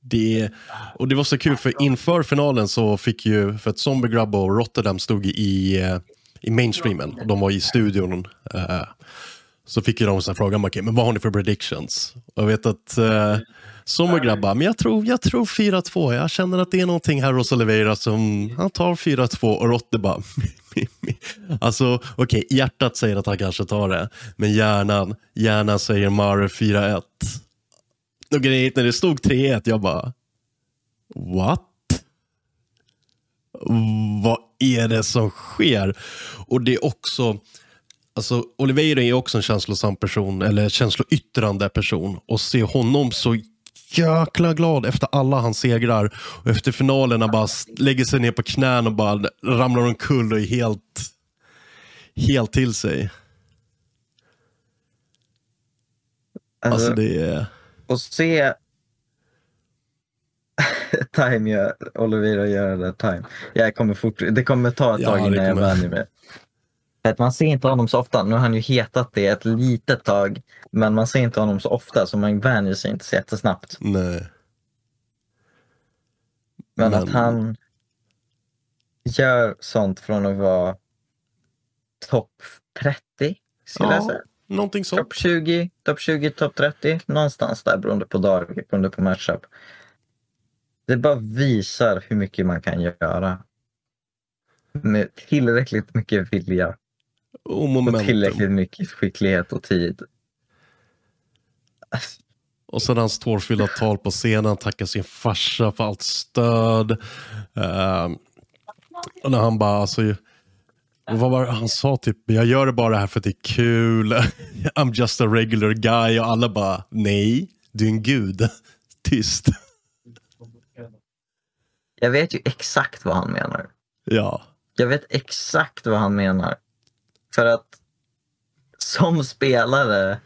Det, och det var så kul för inför finalen så fick ju, för att Zombie Grub och Rotterdam stod i, i mainstreamen och de var i studion. Uh, så fick ju de så frågan, okay, men vad har ni för predictions? Och jag vet att eh, Sommer grabbar, men jag tror, jag tror 4-2. Jag känner att det är någonting här hos Oliveira som, han tar 4-2 och Rotte bara, alltså okej, okay, hjärtat säger att han kanske tar det, men hjärnan, hjärnan säger Mare 4-1. Och grejen när det stod 3-1, jag bara, what? Vad är det som sker? Och det är också, Alltså, Oliveira är också en känslosam person, eller känsloyttrande person. Och se honom så jäkla glad efter alla hans segrar. Och efter finalerna bara lägger sig ner på knän och bara ramlar omkull och är helt, helt till sig. Alltså, alltså det är... Och se Time gör, Olivera gör det Time. Jag kommer fort, det kommer ta ett ja, tag innan jag vänjer mig. För att man ser inte honom så ofta. Nu har han ju hetat det ett litet tag. Men man ser inte honom så ofta så man vänjer sig inte så jättesnabbt. Nej. Men, men, att han gör sånt från att vara topp 30 skulle ja, jag säga. Någonting sånt. Topp 20, top 20, topp 30. Någonstans där beroende på dag, beroende på matchup. Det bara visar hur mycket man kan göra. Med tillräckligt mycket vilja. Och, och tillräckligt mycket skicklighet och tid. Och sen hans tårfyllda tal på scenen, tackar sin farsa för allt stöd. Uh, och när han bara, alltså, vad var han sa? Typ, jag gör det bara här för att det är kul. I'm just a regular guy. Och alla bara, nej, du är en gud. Tyst. Jag vet ju exakt vad han menar. Ja. Jag vet exakt vad han menar. För att som spelare,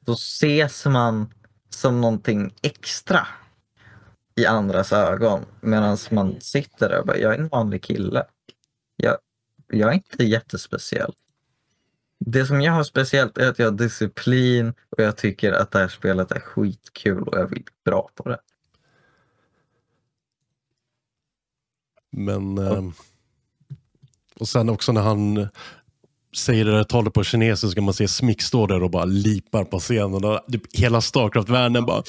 då ses man som någonting extra i andras ögon. Medan man sitter där och bara, jag är en vanlig kille. Jag, jag är inte jättespeciell. Det som jag har speciellt är att jag har disciplin och jag tycker att det här spelet är skitkul och jag vill bli bra på det. Men... Eh, och sen också när han säger det där talet på kinesiska, man ser Smick stå där och bara lipar på scenen. Och typ hela Starcraft-världen bara...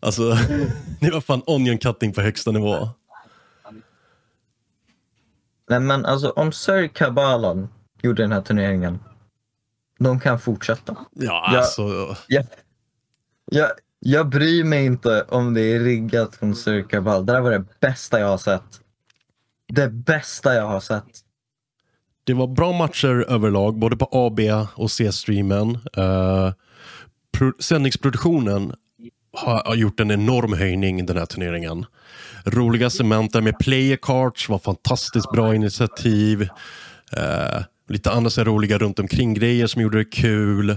Alltså, det var fan onion cutting på högsta nivå. Nej men alltså om Sir Kabalan gjorde den här turneringen, de kan fortsätta. Ja, alltså... Jag, jag, jag, jag bryr mig inte om det är riggat från Sir Kabal. Det där var det bästa jag har sett. Det bästa jag har sett. Det var bra matcher överlag, både på AB och C-streamen. Uh, sändningsproduktionen har, har, gjort en enorm höjning den här turneringen. Roliga cementer med player cards var fantastiskt bra initiativ. Uh, lite andra så roliga runt omkring grejer som gjorde det kul. Uh,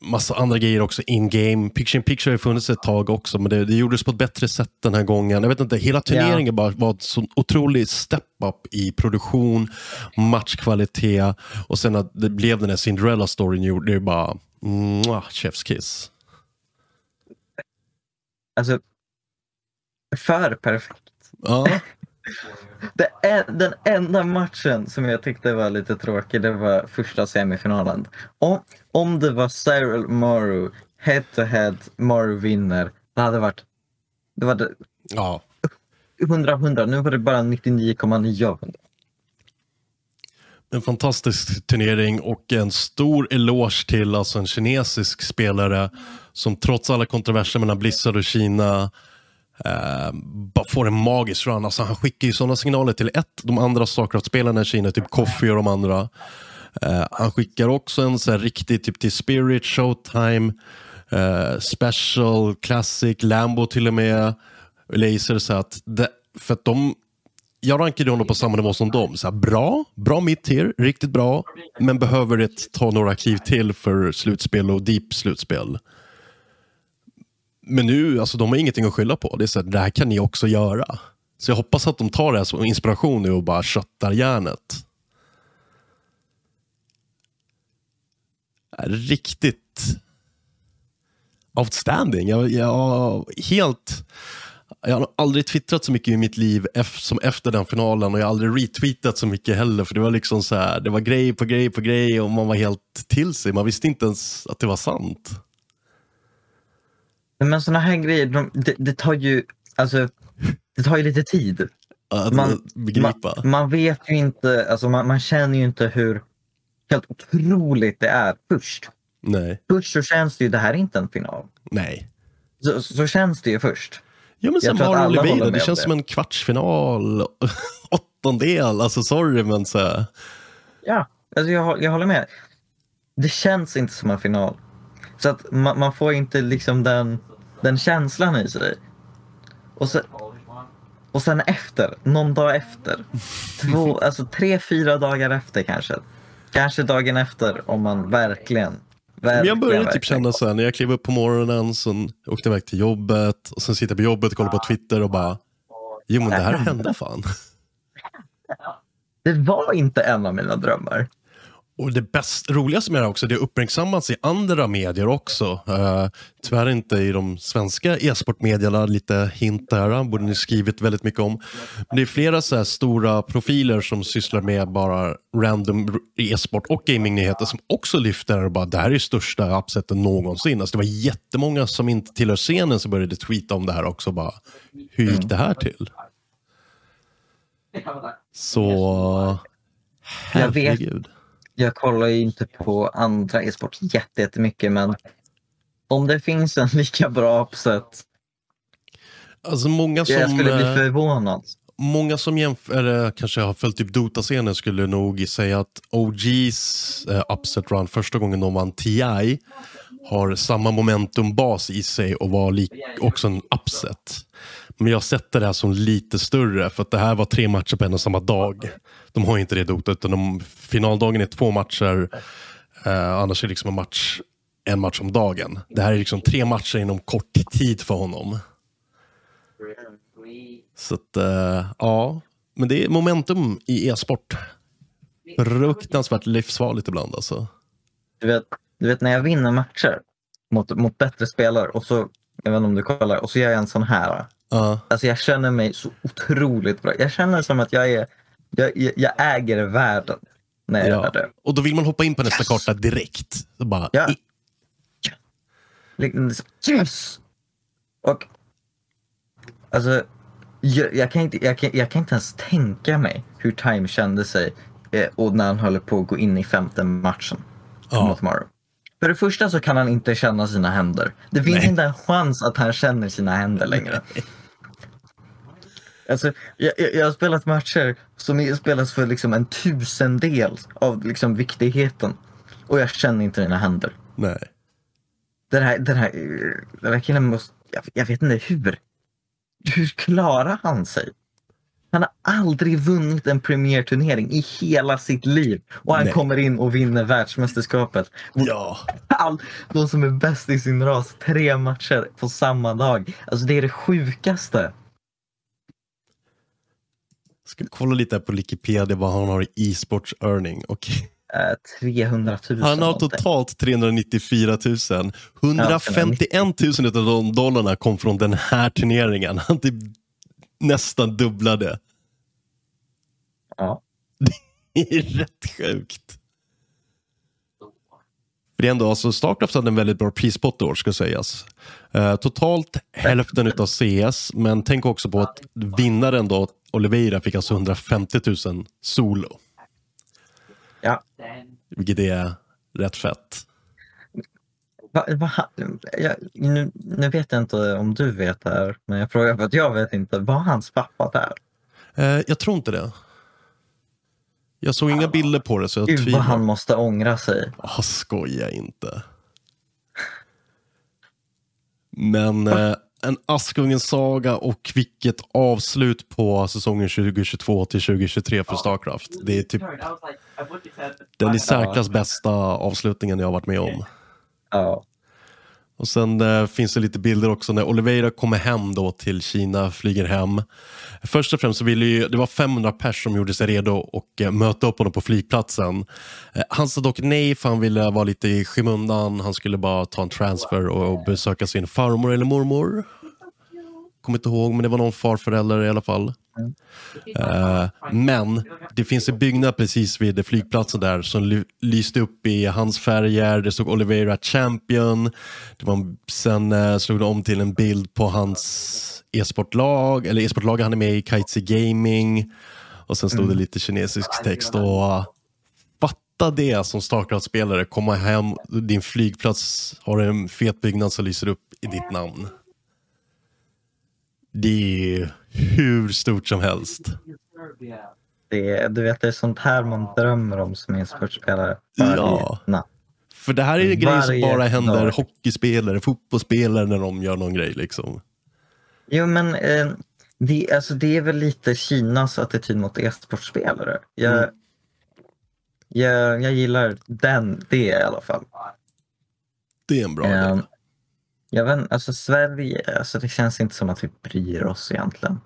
massa andra grejer också in-game. Picture in picture har funnits ett tag också, men det, det gjordes på ett bättre sätt den här gången. Jag vet inte, hela turneringen yeah. bara var ett så otroligt step-up i produktion, matchkvalitet och sen att det blev den här Cinderella-storyn det bara mwah, chef's kiss. Alltså, för perfekt. Ja. Det är, den enda matchen som jag tyckte var lite tråkig, det var första semifinalen. Om, om det var Cyril Maru, head to head, Maru vinner, det hade varit... Det var det, ja. 100-100, nu var det bara 99,9 En fantastisk turnering och en stor eloge till alltså en kinesisk spelare som trots alla kontroverser mellan Blizzard och Kina Uh, bara får en magisk run. Alltså, han skickar ju sådana signaler till ett, de andra Starcraft-spelarna i Kina, typ Coffee och de andra. Uh, han skickar också en så här riktig typ till Spirit, Showtime, uh, Special, Classic, Lambo till och med, Laser. Så att det, för att de, jag rankade honom på samma nivå som dem. Så här, bra, bra mitt här, riktigt bra, men behöver ett, ta några kliv till för slutspel och deep slutspel. Men nu, alltså de har ingenting att skylla på. Det är så här, det här kan ni också göra. Så jag hoppas att de tar det här som inspiration nu och bara köttar järnet. Riktigt outstanding. Jag, jag, helt, jag har aldrig twittrat så mycket i mitt liv som efter den finalen och jag har aldrig retweetat så mycket heller. För det var liksom så här, det var grej på grej på grej och man var helt till sig. Man visste inte ens att det var sant. Men sådana här grejer, de, det, det, tar ju, alltså, det tar ju lite tid. Att man, man, man, vet ju inte, alltså man, man, känner ju inte hur helt otroligt det är först. Nej. Först så känns det ju, det här är inte en final. Nej. Så, så känns det ju först. Ja men som Mario Oliveira, det känns det. som en kvartsfinal, åttondel, alltså sorry men så. Ja, alltså jag, jag håller med. Det känns inte som en final. Så att man, man, får inte liksom den, den känslan i sig. Och sen, och sen efter, någon dag efter, två, alltså tre, fyra dagar efter kanske. Kanske dagen efter om man verkligen Verkligen, jag började typ känna så här, när jag klev upp på morgonen, så åkte iväg till jobbet och sen sitter jag på jobbet och kollar på Twitter och bara, jo men det här hände fan. det var inte en av mina drömmar. Och det bäst, roligaste med det också, det har uppmärksammats i andra medier också. Uh, tyvärr inte i de svenska e-sportmedierna, lite hint där, borde ni skrivit väldigt mycket om. Men det är flera så stora profiler som sysslar med bara random e-sport och gamingnyheter som också lyfter och bara det här är största upseten någonsin. Alltså det var jättemånga som inte tillhör scenen som började tweeta om det här också. Bara, hur gick mm. det här till? Så, herregud jag kollar ju inte på andra e-sport jättemycket men om det finns en lika bra uppsätt. Alltså många som, jag skulle bli eh, förvånad. Många som jämför, eller kanske har följt typ Dota-scenen skulle nog säga att OGs eh, upset run första gången de vann TI har samma momentumbas i sig och var lik, också en upset. Men jag sätter det här som lite större för att det här var tre matcher på en och samma dag. De har inte det i Dota utan de, finaldagen är två matcher. Eh, annars är det liksom en match, en match om dagen. Det här är liksom tre matcher inom kort tid för honom. Så att, eh, ja. Men det är momentum i e-sport. Fruktansvärt livsfarligt ibland alltså. Du vet, du vet när jag vinner matcher mot, mot bättre spelare och så, jag vet inte om du kollar, och så gör jag en sån här. Uh. Alltså jag känner mig så otroligt bra. Jag känner som att jag är, jag, jag äger världen när jag ja. gör det. Och då vill man hoppa in på nästa yes. karta direkt. Så bara, ja. Yes! Och alltså, jag, jag, kan inte, jag, kan, jag kan inte ens tänka mig hur Time kände sig eh, och när han höll på att gå in i femte matchen ja. mot. För det första så kan han inte känna sina händer. Det finns Nej. inte en chans att han känner sina händer längre. Alltså, jag, jag, har spelat matcher som spelas för liksom en tusendel av liksom viktigheten. Och jag känner inte mina händer. Nej. Den här, den här, den här killen måste, jag, jag vet inte hur. Hur klarar han sig? Han har aldrig vunnit en premiärturnering i hela sitt liv. Och han Nej. kommer in och vinner världsmästerskapet. Ja. All, de som är bäst i sin ras, tre matcher på samma dag. Alltså det är det sjukaste. Ska kolla lite på Wikipedia vad han har i e-sports earning. Okay. 300 000. Han har totalt 394 000. 151 000 av de dollarna kom från den här turneringen. Han typ nästan dubblade. Ja. Det är rätt sjukt. För det är ändå, alltså Starcraft hade en väldigt bra prispott i år ska sägas. Uh, totalt hälften utav CS, men tänk också på att vinnaren då, Oliveira, fick alltså 150 000 solo. Ja. Vilket är rätt fett. Va, va, jag, nu, nu, vet jag inte om du vet det här, men jag frågar för att jag vet inte. Var hans pappa där? Uh, jag tror inte det. Jag såg inga bilder på det så jag Gud vad han måste ångra sig. Oh, skoja inte. Men eh, en Askungens saga och vilket avslut på säsongen 2022 till 2023 för Starcraft. Det är typ den i särklass bästa avslutningen jag har varit med om. Ja. Och sen eh, finns det lite bilder också när Oliveira kommer hem då till Kina, flyger hem. Först och främst så ville ju, det var 500 pers som gjorde sig redo och eh, möta upp honom på flygplatsen. Eh, han sa dock nej för han ville vara lite i skymundan. Han skulle bara ta en transfer och besöka sin farmor eller mormor. Kommer inte ihåg men det var någon farförälder i alla fall. Uh, men det finns en byggnad precis vid flygplatsen där som lyste upp i hans färger. Det stod Oliveira Champion. Det var, sen uh, slog det om till en bild på hans e-sportlag, eller e-sportlag han är med i, Kitesy Gaming. Och sen stod mm. det lite kinesisk text. Och, uh, fatta det som Starcraft-spelare, komma hem, din flygplats har en fet byggnad som lyser upp i ditt namn. Det är hur stort som helst. Det, du vet, det är sånt här man drömmer om som e-sportspelare. Ja. Natt. För det här är grejer som bara händer dag. hockeyspelare, fotbollsspelare när de gör någon grej. Liksom. Jo, men eh, det, alltså, det är väl lite Kinas attityd mot e-sportspelare. Jag, mm. jag, jag gillar den, det i alla fall. Det är en bra eh, jag vet, alltså Sverige, alltså det känns inte som att vi bryr oss egentligen.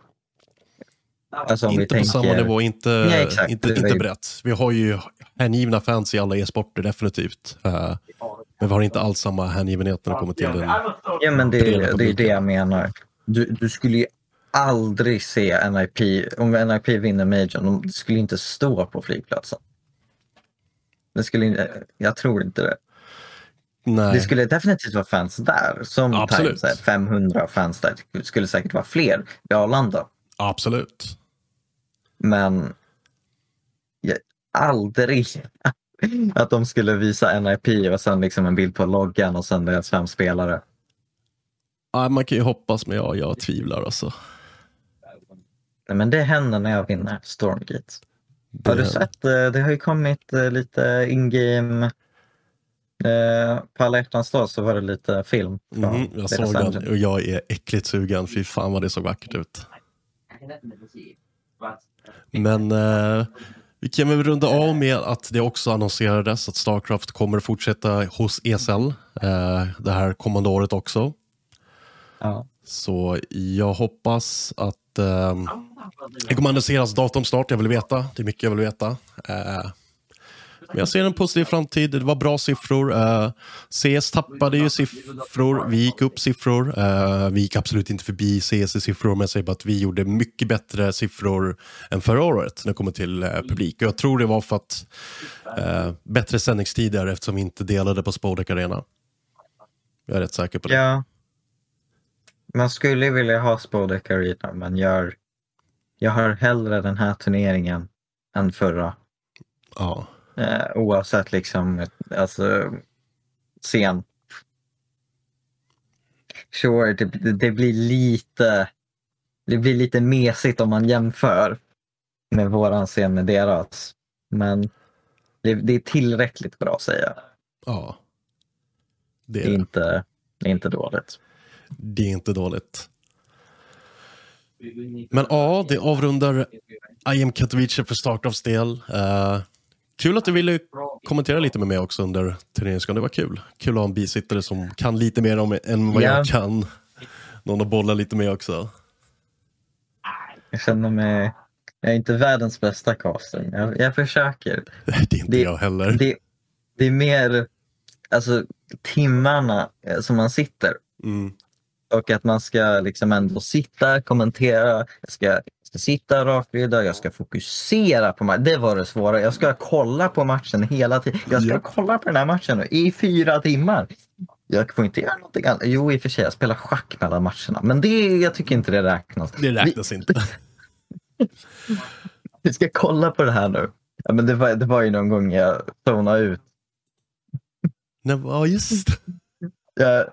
Alltså inte tänker... på samma nivå, inte, Nej, inte, inte brett. Vi har ju hängivna fans i alla e-sporter, definitivt. Uh, men vi har inte alls samma hängivenhet när det kommer till den Ja, men det, det är det jag menar. Du, du skulle ju aldrig se NIP, om NIP vinner Major, de skulle inte stå på flygplatsen. Det skulle, jag tror inte det. Nej. Det skulle definitivt vara fans där. Som Times, 500 fans där. Det skulle säkert vara fler i Arlanda. Absolut. Men jag, aldrig att de skulle visa NIP och sen liksom en bild på loggan och sen deras fem spelare. Ja, man kan ju hoppas, men jag, jag tvivlar alltså. Nej, men det händer när jag vinner Stormgate. Det... Har du sett? Eh, det har ju kommit eh, lite in-game. Eh, på alla hjärtans dag så var det lite film. Mm, jag såg den och jag är äckligt sugen. Fy fan vad det såg vackert ut. Men eh, vi kan väl runda av med att det också annonserades att Starcraft kommer fortsätta hos ESL eh, det här kommande året också. Ja. Så jag hoppas att eh, det kommer annonseras datum snart. Jag vill veta. Det är mycket jag vill veta. Eh, men jag ser en positiv framtid. Det var bra siffror. Uh, CS tappade ju siffror. Vi gick upp siffror. Uh, vi gick absolut inte förbi CS i siffror, men jag säger bara att vi gjorde mycket bättre siffror än förra året när det kommer till uh, publik. Och jag tror det var för att bättre sändningstider eftersom vi inte delade på Spodek Arena. Jag är rätt säker på det. Ja. Man skulle vilja ha Spodek Arena, men jag, jag har hellre den här turneringen än förra. Ja. Eh, oavsett liksom, alltså scen. Sure, det, det, blir lite det blir lite mesigt om man jämför med våran scen med deras. Men det, det är tillräckligt bra säger jag. Ja. Det är, det är inte, det är inte dåligt. Det är inte dåligt. Men ja, det avrundar IM Katowice för Starcrafts del. Uh, Kul att du ville kommentera lite med mig också under turneringsgången. Det var kul. Kul att ha en bisittare som kan lite mer om än vad yeah. jag kan. Någon att bolla lite med också. Jag känner mig... Jag är inte världens bästa caster. Jag, jag försöker. Det är inte det, jag heller. Det, det, är mer alltså, timmarna eh, som man sitter. Mm. Och att man ska liksom ändå sitta, kommentera. Jag ska ska sitta rakryggad, jag ska fokusera på matchen. Det var det svåra. Jag ska kolla på matchen hela tiden. Jag ska ja. kolla på den här matchen nu, i fyra timmar. Jag får inte göra någonting annat. Jo, i och för sig, jag spelar schack mellan matcherna. Men det, jag tycker inte det räknas. Det räknas Vi... inte. Vi ska kolla på det här nu. Ja, men det, var, det var ju någon gång jag zonade ut. Ja, just jag,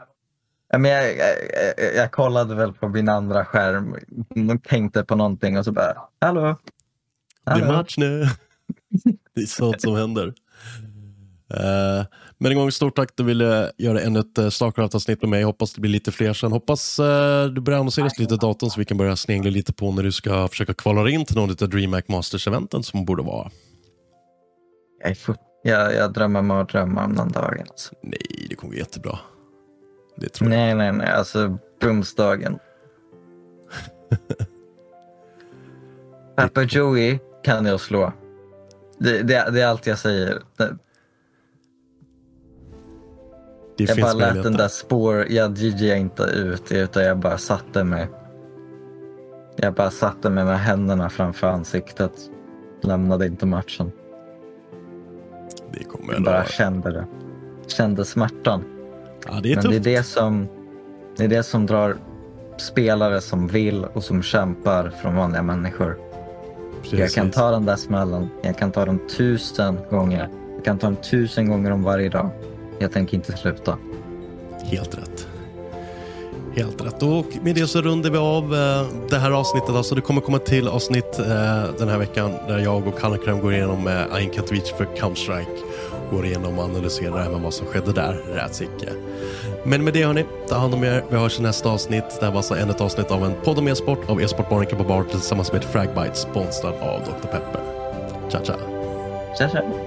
Ja, men jag, jag, jag, jag, kollade väl på min andra skärm och tänkte på någonting och så bara, hallå? hallå? Det är match nu. det är sånt som händer. Uh, men en gång stort tack du ville göra ännu ett uh, Starcraft-avsnitt med mig. Hoppas det blir lite fler sen. Hoppas uh, du börjar annonseras lite datum så vi kan börja snegla lite på när du ska försöka kvala in till någon av DreamHack Masters-eventen som borde vara. Jag, är jag, jag drömmer mardrömmar om den dagen. Alltså. Nej, det kommer gå jättebra. Det tror nej, jag. nej, nej. Alltså bromsdagen. Pappa Joey kan jag slå. Det, det, det, är allt jag säger. Det, jag bara lät den där spår, jag GG inte ut utan jag bara satte mig. Jag bara satte mig med händerna framför ansiktet. Lämnade inte matchen. Det kommer jag bara kände det. Kände smärtan. Ja, det är Men tufft. det är det, som, det är det som drar spelare som vill och som kämpar från vanliga människor. Precis. Jag kan ta den där smällen. Jag kan ta den tusen gånger. Jag kan ta den tusen gånger om varje dag. Jag tänker inte sluta. Helt rätt. Helt rätt. Och med det så rundar vi av eh, det här avsnittet. Alltså det kommer komma till avsnitt eh, den här veckan där jag och Kanakrem går igenom eh, Ain Katowice för Counter-Strike går igenom och analyserar även vad som skedde där, rätsicke. Men med det hörni, ta hand om er. Vi hörs i nästa avsnitt. Det här var alltså ännu ett avsnitt av en podd om e-sport av e-sportbaren på Bar tillsammans med Fragbite sponsrad av Dr. Pepper. Ciao, ciao. Ciao, ciao.